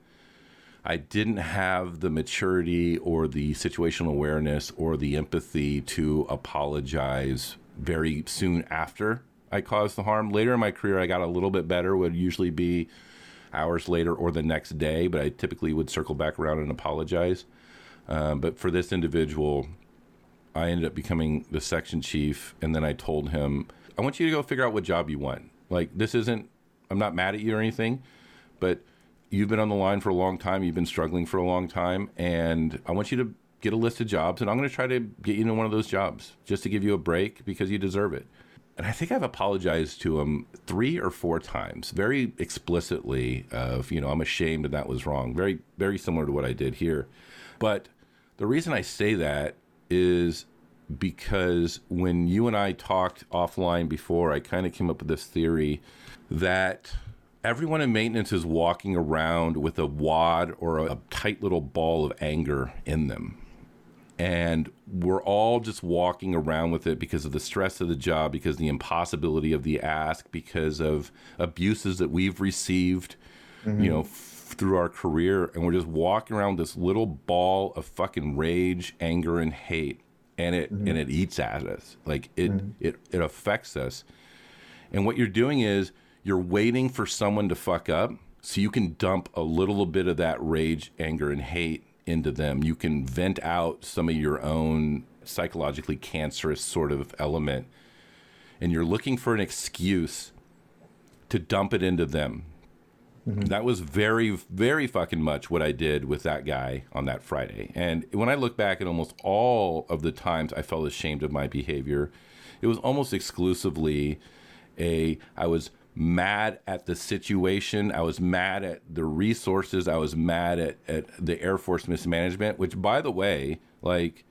I didn't have the maturity or the situational awareness or the empathy to apologize very soon after I caused the harm. Later in my career, I got a little bit better, would usually be hours later or the next day, but I typically would circle back around and apologize. Um, but for this individual, I ended up becoming the section chief, and then I told him, I want you to go figure out what job you want. Like, this isn't, I'm not mad at you or anything, but you've been on the line for a long time. You've been struggling for a long time, and I want you to get a list of jobs, and I'm going to try to get you into one of those jobs just to give you a break because you deserve it. And I think I've apologized to him three or four times, very explicitly. Of you know, I'm ashamed and that was wrong. Very, very similar to what I did here. But the reason I say that is because when you and I talked offline before, I kind of came up with this theory that everyone in maintenance is walking around with a wad or a tight little ball of anger in them. And we're all just walking around with it because of the stress of the job, because the impossibility of the ask, because of abuses that we've received, you know, mm-hmm. f- through our career. And we're just walking around this little ball of fucking rage, anger, and hate. And it mm-hmm. and it eats at us. Like it mm-hmm. it, it affects us. And what you're doing is you're waiting for someone to fuck up so you can dump a little bit of that rage, anger, and hate into them. You can vent out some of your own psychologically cancerous sort of element. And you're looking for an excuse to dump it into them. Mm-hmm. That was very, very fucking much what I did with that guy on that Friday. And when I look back at almost all of the times I felt ashamed of my behavior, it was almost exclusively a I was mad at the situation. I was mad at the resources. I was mad at, at the Air Force mismanagement, which by the way, like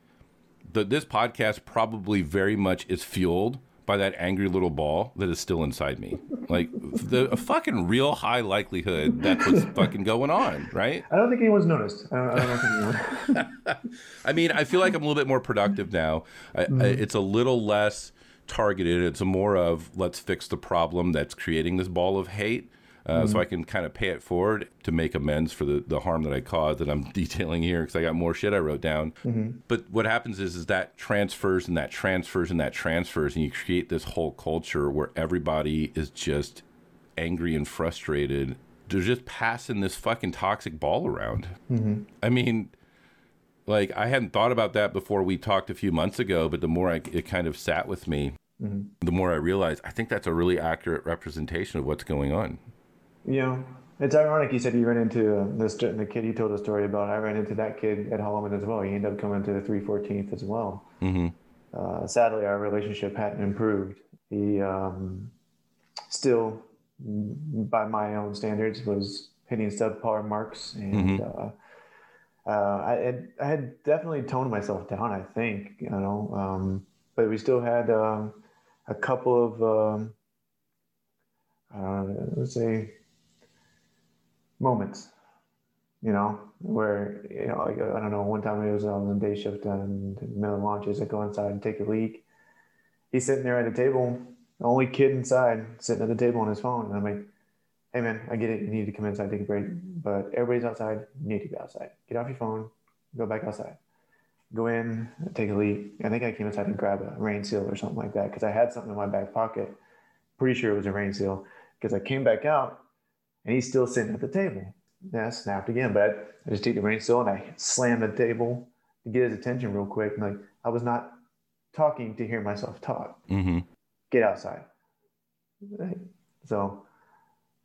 the, this podcast probably very much is fueled by that angry little ball that is still inside me. Like the a fucking real high likelihood that's what's [LAUGHS] fucking going on, right? I don't think anyone's noticed. I don't, I don't think anyone. [LAUGHS] I mean, I feel like I'm a little bit more productive now. I, I, mm. it's a little less targeted. It's more of let's fix the problem that's creating this ball of hate. Uh, So mm. I can kind of pay it forward to make amends for the, the harm that I caused that I'm [LAUGHS] detailing here because I got more shit I wrote down. Mm-hmm. But what happens is is that transfers and that transfers and that transfers, and you create this whole culture where everybody is just angry and frustrated. They're just passing this fucking toxic ball around. Mm-hmm. I mean, like I hadn't thought about that before we talked a few months ago, but the more I, it kind of sat with me, the more I realized I think that's a really accurate representation of what's going on. You know, it's ironic you said you ran into uh, this the kid you told a story about. I ran into that kid at Holloman as well. He ended up coming to the 314th as well. hmm Uh, sadly, our relationship hadn't improved. He um, still, by my own standards, was hitting subpar marks, and uh, uh, I, had, I had definitely toned myself down. I think you know, um, but we still had um, a couple of, um, uh, let's say, moments. You know, where you know, like, I don't know. One time it was on the day shift and middle of launches. I go inside and take a leak. He's sitting there at the table, the only kid inside, sitting at the table on his phone. And I'm like, "Hey man, I get it. You need to come inside, take a break, but everybody's outside. You need to be outside. Get off your phone, go back outside. Go in, take a leak. I think I came inside and grabbed a rain seal or something like that because I had something in my back pocket. Pretty sure it was a rain seal because I came back out and he's still sitting at the table. Yeah, I snapped again, but I just take the rain seal and I slammed the table to get his attention real quick. And like I was not talking to hear myself talk. Mm-hmm. Get outside. So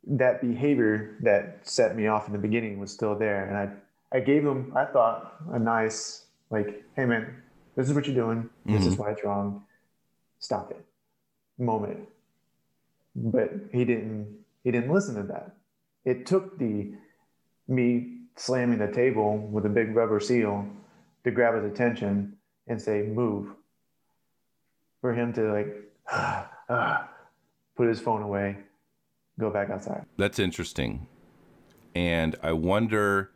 that behavior that set me off in the beginning was still there. And I, I gave him, I thought, a nice, like, hey man, this is what you're doing. This is why it's wrong. Stop it. Moment. But he didn't he didn't listen to that. It took the me slamming the table with a big rubber seal to grab his attention and say, move. For him to like ah, [SIGHS] put his phone away, go back outside. That's interesting. And I wonder,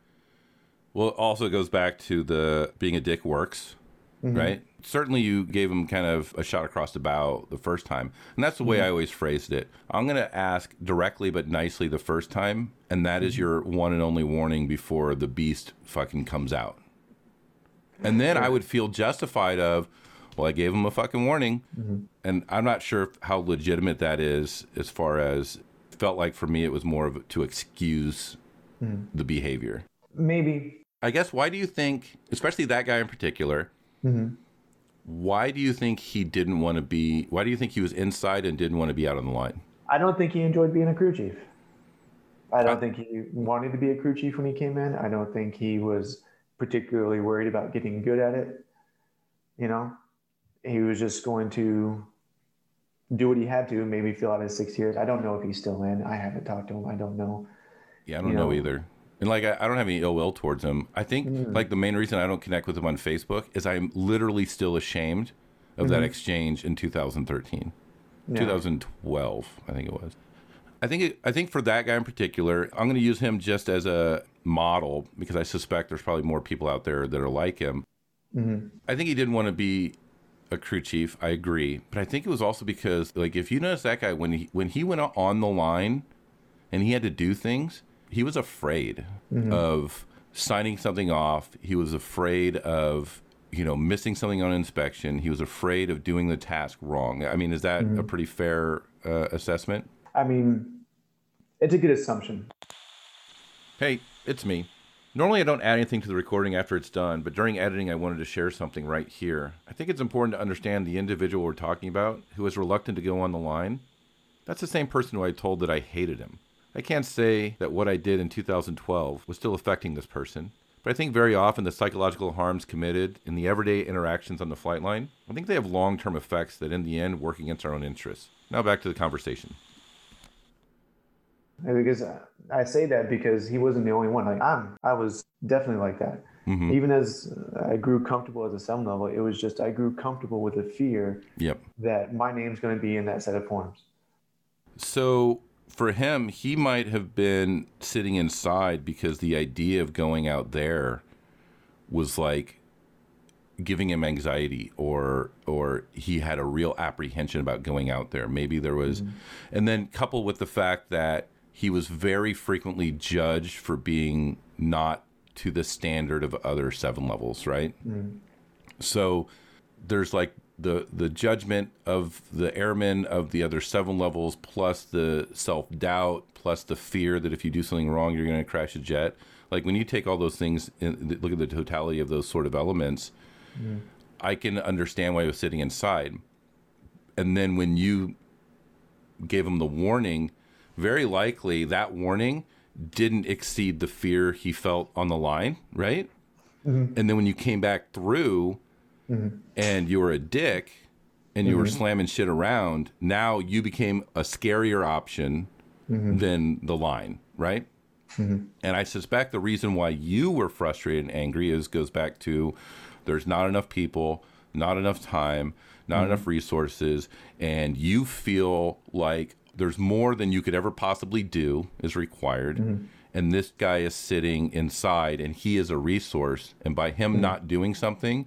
well, it also goes back to the being a dick works, mm-hmm. right? Certainly you gave him kind of a shot across the bow the first time. And that's the way mm-hmm. I always phrased it. I'm going to ask directly but nicely the first time. And that is mm-hmm. your one and only warning before the beast fucking comes out. And then I would feel justified of, well, I gave him a fucking warning. And I'm not sure how legitimate that is as far as felt like for me it was more of to excuse the behavior. Maybe I guess why do you think, especially that guy in particular, why do you think he didn't want to be? Why do you think he was inside and didn't want to be out on the line? I don't think he enjoyed being a crew chief. I don't Uh, think he wanted to be a crew chief when he came in. I don't think he was particularly worried about getting good at it. You know, he was just going to do what he had to, maybe fill out his six years. I don't know if he's still in. I haven't talked to him. I don't know. Yeah, I don't You know, know- either. And like, I, I don't have any ill will towards him. I think mm. like the main reason I don't connect with him on Facebook is I'm literally still ashamed of that mm-hmm. exchange in 2013. Yeah. 2012, I think it was. I think it, I think for that guy in particular, I'm going to use him just as a model because I suspect there's probably more people out there that are like him. Mm-hmm. I think he didn't want to be a crew chief. I agree, but I think it was also because like if you notice that guy when he when he went on the line and he had to do things, he was afraid of signing something off. He was afraid of you know missing something on inspection. He was afraid of doing the task wrong. I mean, is that a pretty fair uh, assessment? I mean, it's a good assumption. Hey, it's me. Normally, I don't add anything to the recording after it's done, but during editing, I wanted to share something right here. I think it's important to understand the individual we're talking about who is reluctant to go on the line. That's the same person who I told that I hated him. I can't say that what I did in 2012 was still affecting this person, but I think very often the psychological harms committed in the everyday interactions on the flight line, I think they have long term effects that in the end work against our own interests. Now back to the conversation. Because I say that because he wasn't the only one. Like I'm, I was definitely like that. Mhm. Even as I grew comfortable as a seven level, it was just I grew comfortable with the fear Yep. that my name's going to be in that set of forms. So for him, he might have been sitting inside because the idea of going out there was like giving him anxiety or or he had a real apprehension about going out there. Maybe there was and then coupled with the fact that he was very frequently judged for being not to the standard of other seven levels, right? So there's like the the judgment of the airmen of the other seven levels, plus the self doubt, plus the fear that if you do something wrong, you're going to crash a jet. Like when you take all those things, and look at the totality of those sort of elements, I can understand why he was sitting inside. And then when you gave him the warning, very likely that warning didn't exceed the fear he felt on the line, right? Mm-hmm. And then when you came back through mm-hmm. and you were a dick and you were mm-hmm. slamming shit around, now you became a scarier option than the line, right? And I suspect the reason why you were frustrated and angry is goes back to there's not enough people, not enough time, not enough resources, and you feel like there's more than you could ever possibly do is required. And this guy is sitting inside and he is a resource. And by him not doing something,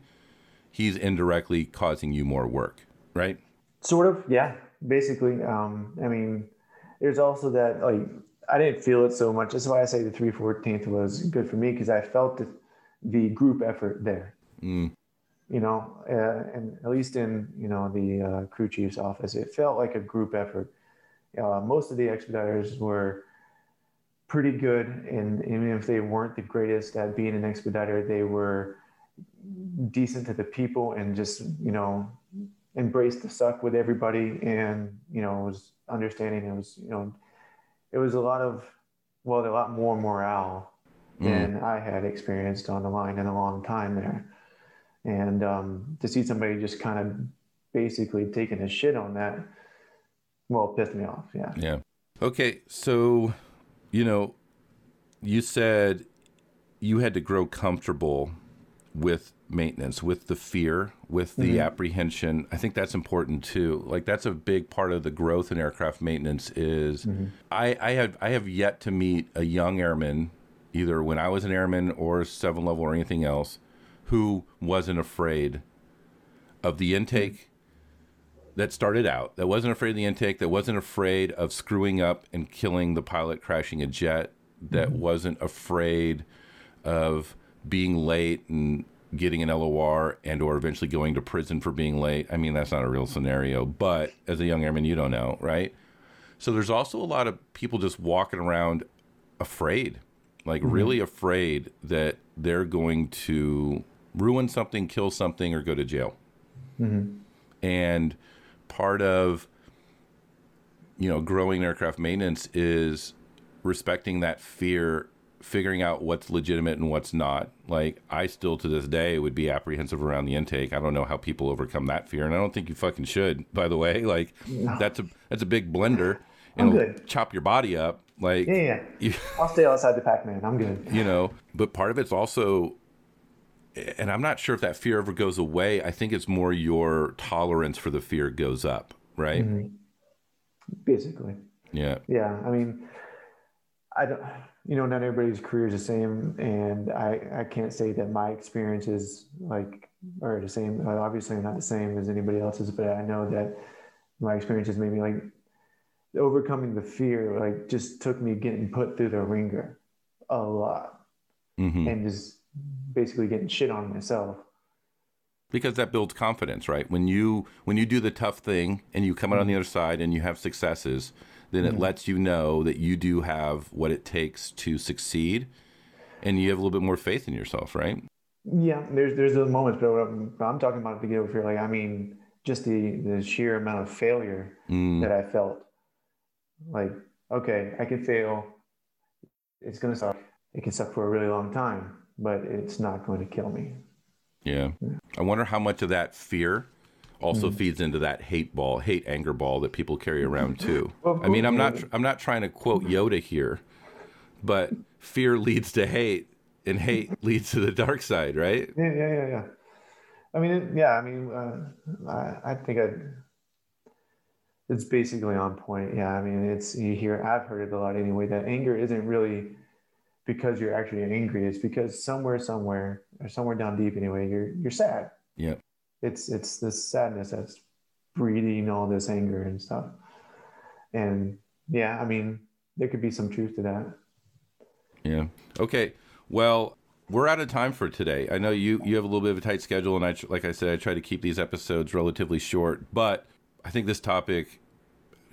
he's indirectly causing you more work, right? Sort of, yeah. Basically, um, I mean, there's also that like I didn't feel it so much. That's why I say the 314th was good for me because I felt the, the group effort there. Mm. You know, uh, and at least in you know the uh, crew chief's office, it felt like a group effort. Uh, most of the expediters were pretty good, and even if they weren't the greatest at being an expediter, they were decent to the people and just you know embraced the suck with everybody and you know was understanding. It was you know it was a lot of well a lot more morale than i had experienced on the line in a long time there. And um, to see somebody just kind of basically taking a shit on that well it pissed me off yeah Yeah. Okay, so you know, you said you had to grow comfortable with maintenance, with the fear, with the mm-hmm. apprehension. I think that's important too. Like that's a big part of the growth in aircraft maintenance is mm-hmm. I, I have I have yet to meet a young airman, either when I was an airman or seven level or anything else, who wasn't afraid of the intake that started out, that wasn't afraid of the intake, that wasn't afraid of screwing up and killing the pilot crashing a jet, that mm-hmm. wasn't afraid of being late and getting an LOR and or eventually going to prison for being late. I mean, that's not a real scenario, but as a young airman, you don't know, right? So there's also a lot of people just walking around afraid, like mm-hmm. really afraid that they're going to ruin something, kill something, or go to jail. Mm-hmm. And part of you know growing aircraft maintenance is respecting that fear figuring out what's legitimate and what's not. Like i still to this day would be apprehensive around the intake. I don't know how people overcome that fear and i don't think you fucking should by the way. [LAUGHS] Like that's a that's a big blender. I'm good. chop your body up. Like yeah yeah. you, i'll stay outside the pac-man. I'm good. You know but part of it's also and i'm not sure if that fear ever goes away. I think it's more your tolerance for the fear goes up right? Basically. Yeah. Yeah, I mean, I don't, you know, not everybody's career is the same, and I, I can't say that my experiences like are the same. Obviously, not the same as anybody else's, but I know that my experiences made me like overcoming the fear. Like, just took me getting put through the ringer a lot, hmm and just basically getting shit on myself. because that builds confidence right when you when you do the tough thing and you come out on the other side and you have successes then it lets you know that you do have what it takes to succeed and you have a little bit more faith in yourself right Yeah, there's there's those moments, but I'm, I'm talking about the get over fear. Like, I mean, just the the sheer amount of failure Mm. that I felt. Like, okay, I can fail. It's gonna suck. It can suck for a really long time, but it's not going to kill me. yeah i wonder how much of that fear also feeds into that hate ball hate anger ball that people carry around [LAUGHS] too Well, i mean i'm not i'm not trying to quote yoda here but fear leads to hate and hate [LAUGHS] leads to the dark side right Yeah, yeah, yeah, yeah. I mean, it, yeah. I mean, uh, I, I think I. It's basically on point. Yeah, I mean, it's you hear. I've heard it a lot anyway. That anger isn't really because you're actually angry. It's because somewhere, somewhere, or somewhere down deep anyway, you're you're sad. yeah It's it's this sadness that's breeding all this anger and stuff. And yeah, I mean, there could be some truth to that. Yeah. Okay. Well, we're out of time for today. I know you you have a little bit of a tight schedule, and I like I said, I try to keep these episodes relatively short. But I think this topic.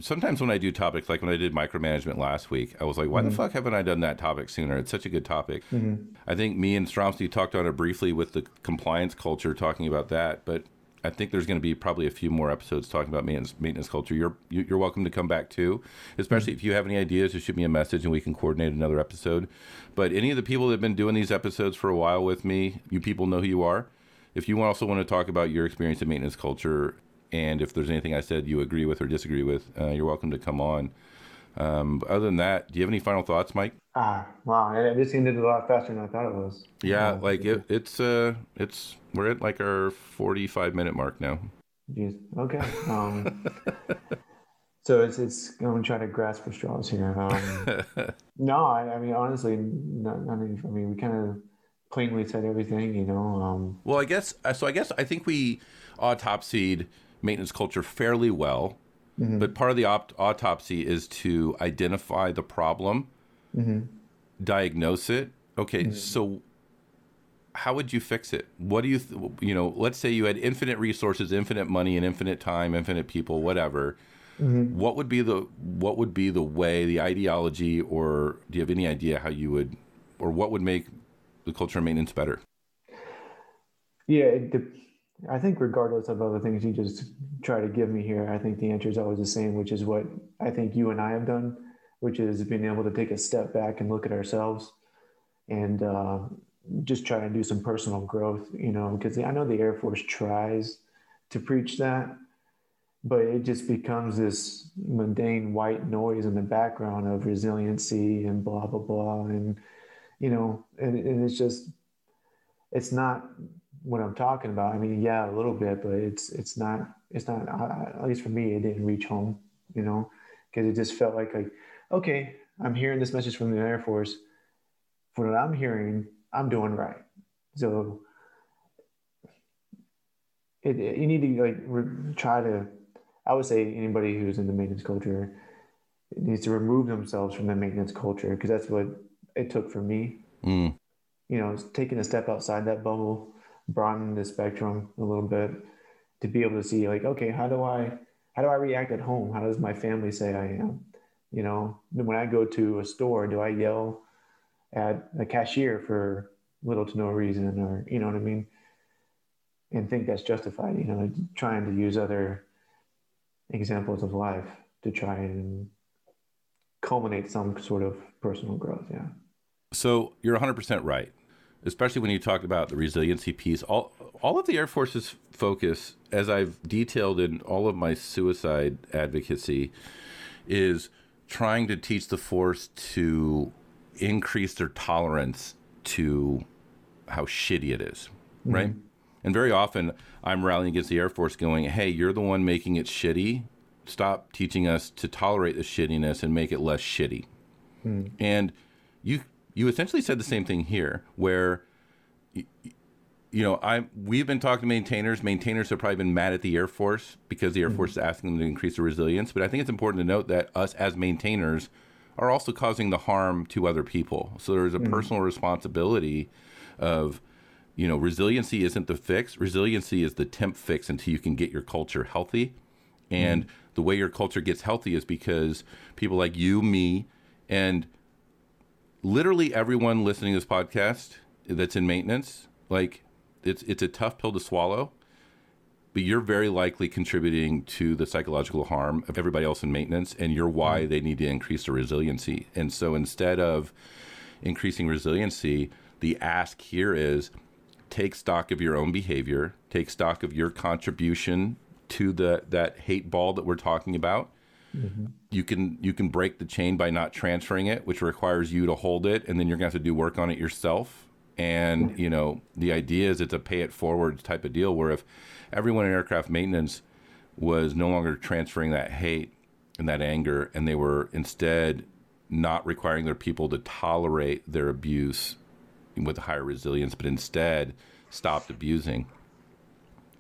Sometimes when I do topics, like when I did micromanagement last week, I was like, "Why mm-hmm. the fuck haven't I done that topic sooner?" It's such a good topic. Mm-hmm. I think me and Stromsky talked on it briefly with the compliance culture, talking about that. But I think there's going to be probably a few more episodes talking about maintenance maintenance culture. You're you're welcome to come back too, especially mm-hmm. if you have any ideas. Just shoot me a message and we can coordinate another episode. But any of the people that have been doing these episodes for a while with me, you people know who you are. If you also want to talk about your experience in maintenance culture, and if there's anything I said you agree with or disagree with, uh, you're welcome to come on. Um, other than that, do you have any final thoughts, Mike? Ah, wow! It just ended a lot faster than I thought it was. Yeah, like it, it's uh, it's we're at like our forty-five minute mark now. Jeez. Okay. Um, [LAUGHS] so it's it's I'm gonna try to grasp for straws here. Um, [LAUGHS] no, I, I, mean honestly, not, I mean I mean we kind of plainly said everything, you know. Um, well, I guess uh, so. I guess I think we autopsied maintenance culture fairly well. Mm-hmm. But part of the op- autopsy is to identify the problem, mm-hmm. diagnose it. Okay, mm-hmm. so how would you fix it? What do you, th- you know, let's say you had infinite resources, infinite money, and infinite time, infinite people, whatever. Mm-hmm. What would be the what would be the way, the ideology, or do you have any idea how you would, or what would make the culture of maintenance better? Yeah, it, I think regardless of other things you just try to give me here, I think the answer is always the same, which is what I think you and I have done, which is being able to take a step back and look at ourselves and uh, just try to do some personal growth, you know, because I know the Air Force tries to preach that, but it just becomes this mundane white noise in the background of resiliency and blah, blah, blah. And, you know, and, and it's just, it's not what I'm talking about. I mean, yeah, a little bit, but it's it's not it's not at least for me, it didn't reach home, you know, because it just felt like like okay, I'm hearing this message from the Air Force. For what I'm hearing, I'm doing right. So it, it you need to like re- try to. I would say anybody who's in the maintenance culture needs to remove themselves from the maintenance culture because that's what it took for me. Mm. You know, taking a step outside that bubble broaden the spectrum a little bit to be able to see like okay how do i how do i react at home? How does my family say i am? You know when i go to a store do i yell at a cashier for little to no reason or you know what i mean? And think that's justified you know trying to use other examples of life to try and culminate some sort of personal growth yeah. So you're 100% right especially when you talk about the resiliency piece. All all of the Air Force's focus, as I've detailed in all of my suicide advocacy, is trying to teach the force to increase their tolerance to how shitty it is, mm-hmm. right? And very often I'm rallying against the Air Force going, hey, you're the one making it shitty. Stop teaching us to tolerate the shittiness and make it less shitty. Mm. And you you essentially said the same thing here, where you, know, I we've been talking to maintainers. Maintainers have probably been mad at the Air Force because the Air mm-hmm. Force is asking them to increase their resilience. But I think it's important to note that us as maintainers are also causing the harm to other people. So there's a mm-hmm. personal responsibility of, you know, resiliency isn't the fix. Resiliency is the temp fix until you can get your culture healthy. And mm-hmm. the way your culture gets healthy is because people like you, me, and literally everyone listening to this podcast that's in maintenance, like it's it's a tough pill to swallow, but you're very likely contributing to the psychological harm of everybody else in maintenance, and you're why mm-hmm. they need to increase their resiliency. And so instead of increasing resiliency, the ask here is take stock of your own behavior, take stock of your contribution to the that hate ball that we're talking about Mm-hmm. You can you can break the chain by not transferring it, which requires you to hold it, and then you're gonna have to do work on it yourself. And you know the idea is it's a pay it forward type of deal where if everyone in aircraft maintenance was no longer transferring that hate and that anger, and they were instead not requiring their people to tolerate their abuse with higher resilience, but instead stopped abusing.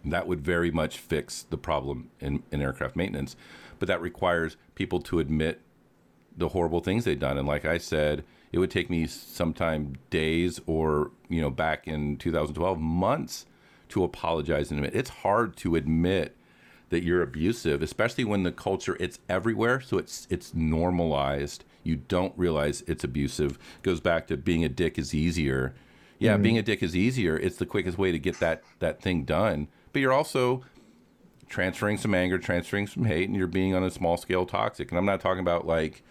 That would very much fix the problem in, in aircraft maintenance but that requires people to admit the horrible things they've done. And like I said, it would take me sometime days or, you know, back in 2012, months to apologize and admit. It's hard to admit that you're abusive, especially when the culture it's everywhere, so it's it's normalized. You don't realize it's abusive. It goes back to being a dick is easier. Yeah, mm-hmm. being a dick is easier. It's the quickest way to get that that thing done. But you're also transferring some anger, transferring some hate, and you're being on a small scale toxic. And I'm not talking about like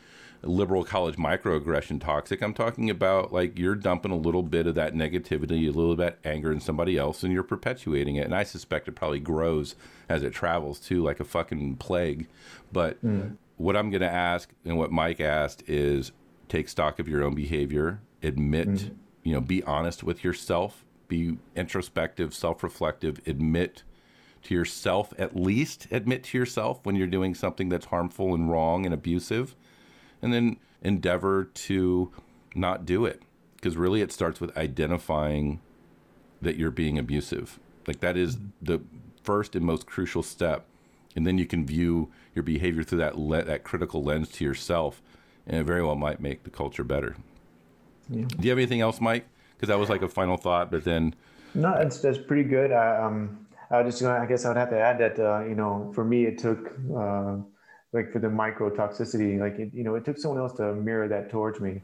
liberal college microaggression toxic. I'm talking about like you're dumping a little bit of that negativity, a little bit of anger in somebody else, and you're perpetuating it. And I suspect it probably grows as it travels too, like a fucking plague. But hmm. what I'm going to ask and what Mike asked is take stock of your own behavior, admit, hmm. you know, be honest with yourself, be introspective, self reflective, admit to yourself, at least admit to yourself when you're doing something that's harmful and wrong and abusive, and then endeavor to not do it. Because really, it starts with identifying that you're being abusive. Like, that is the first and most crucial step. And then you can view your behavior through that, le- that critical lens to yourself, and it very well might make the culture better. Yeah. Do you have anything else, Mike? Because that was like a final thought, but then No, that's that's pretty good. I, um, I was just gonna, I guess I would have to add that uh, you know, for me, it took uh, like for the micro toxicity, like it, you know, it took someone else to mirror that towards me.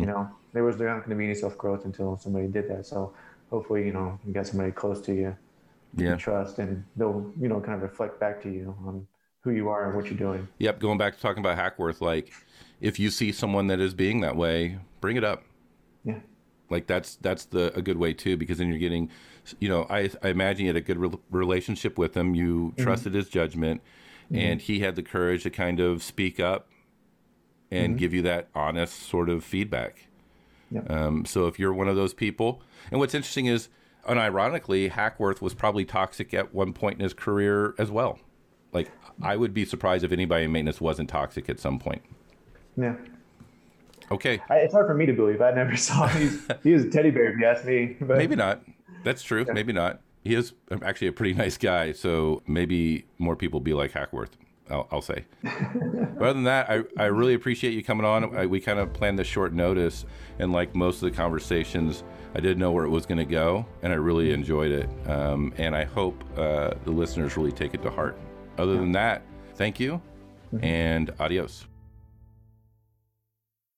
You know, there was there not going to be any self growth until somebody did that. So hopefully, you know, you got somebody close to you, Yeah. you trust, and they'll you know kind of reflect back to you on who you are and what you're doing. Yep, going back to talking about Hackworth, like if you see someone that is being that way, bring it up. Yeah. Like that's that's the a good way too, because then you're getting, you know, I I imagine you had a good re- relationship with him. You mm-hmm. trusted his judgment, mm-hmm. and he had the courage to kind of speak up and mm-hmm. give you that honest sort of feedback. Yep. Um, so if you're one of those people, and what's interesting is, unironically, Hackworth was probably toxic at one point in his career as well. Like I would be surprised if anybody in maintenance wasn't toxic at some point. Yeah. Okay, I, it's hard for me to believe. I never [LAUGHS] saw he's he was a teddy bear if you ask me. But maybe not. That's true. Maybe not. He is actually a pretty [LAUGHS] nice guy, so maybe more people be like Hackworth. I'll, I'll say. but other than that, I, I really appreciate you coming on. I, we kind of planned this short notice, and like most of the conversations, I didn't know where it was going to go, and I really enjoyed it. Um, and I hope uh, the listeners really take it to heart. Other than that, thank you, and adios.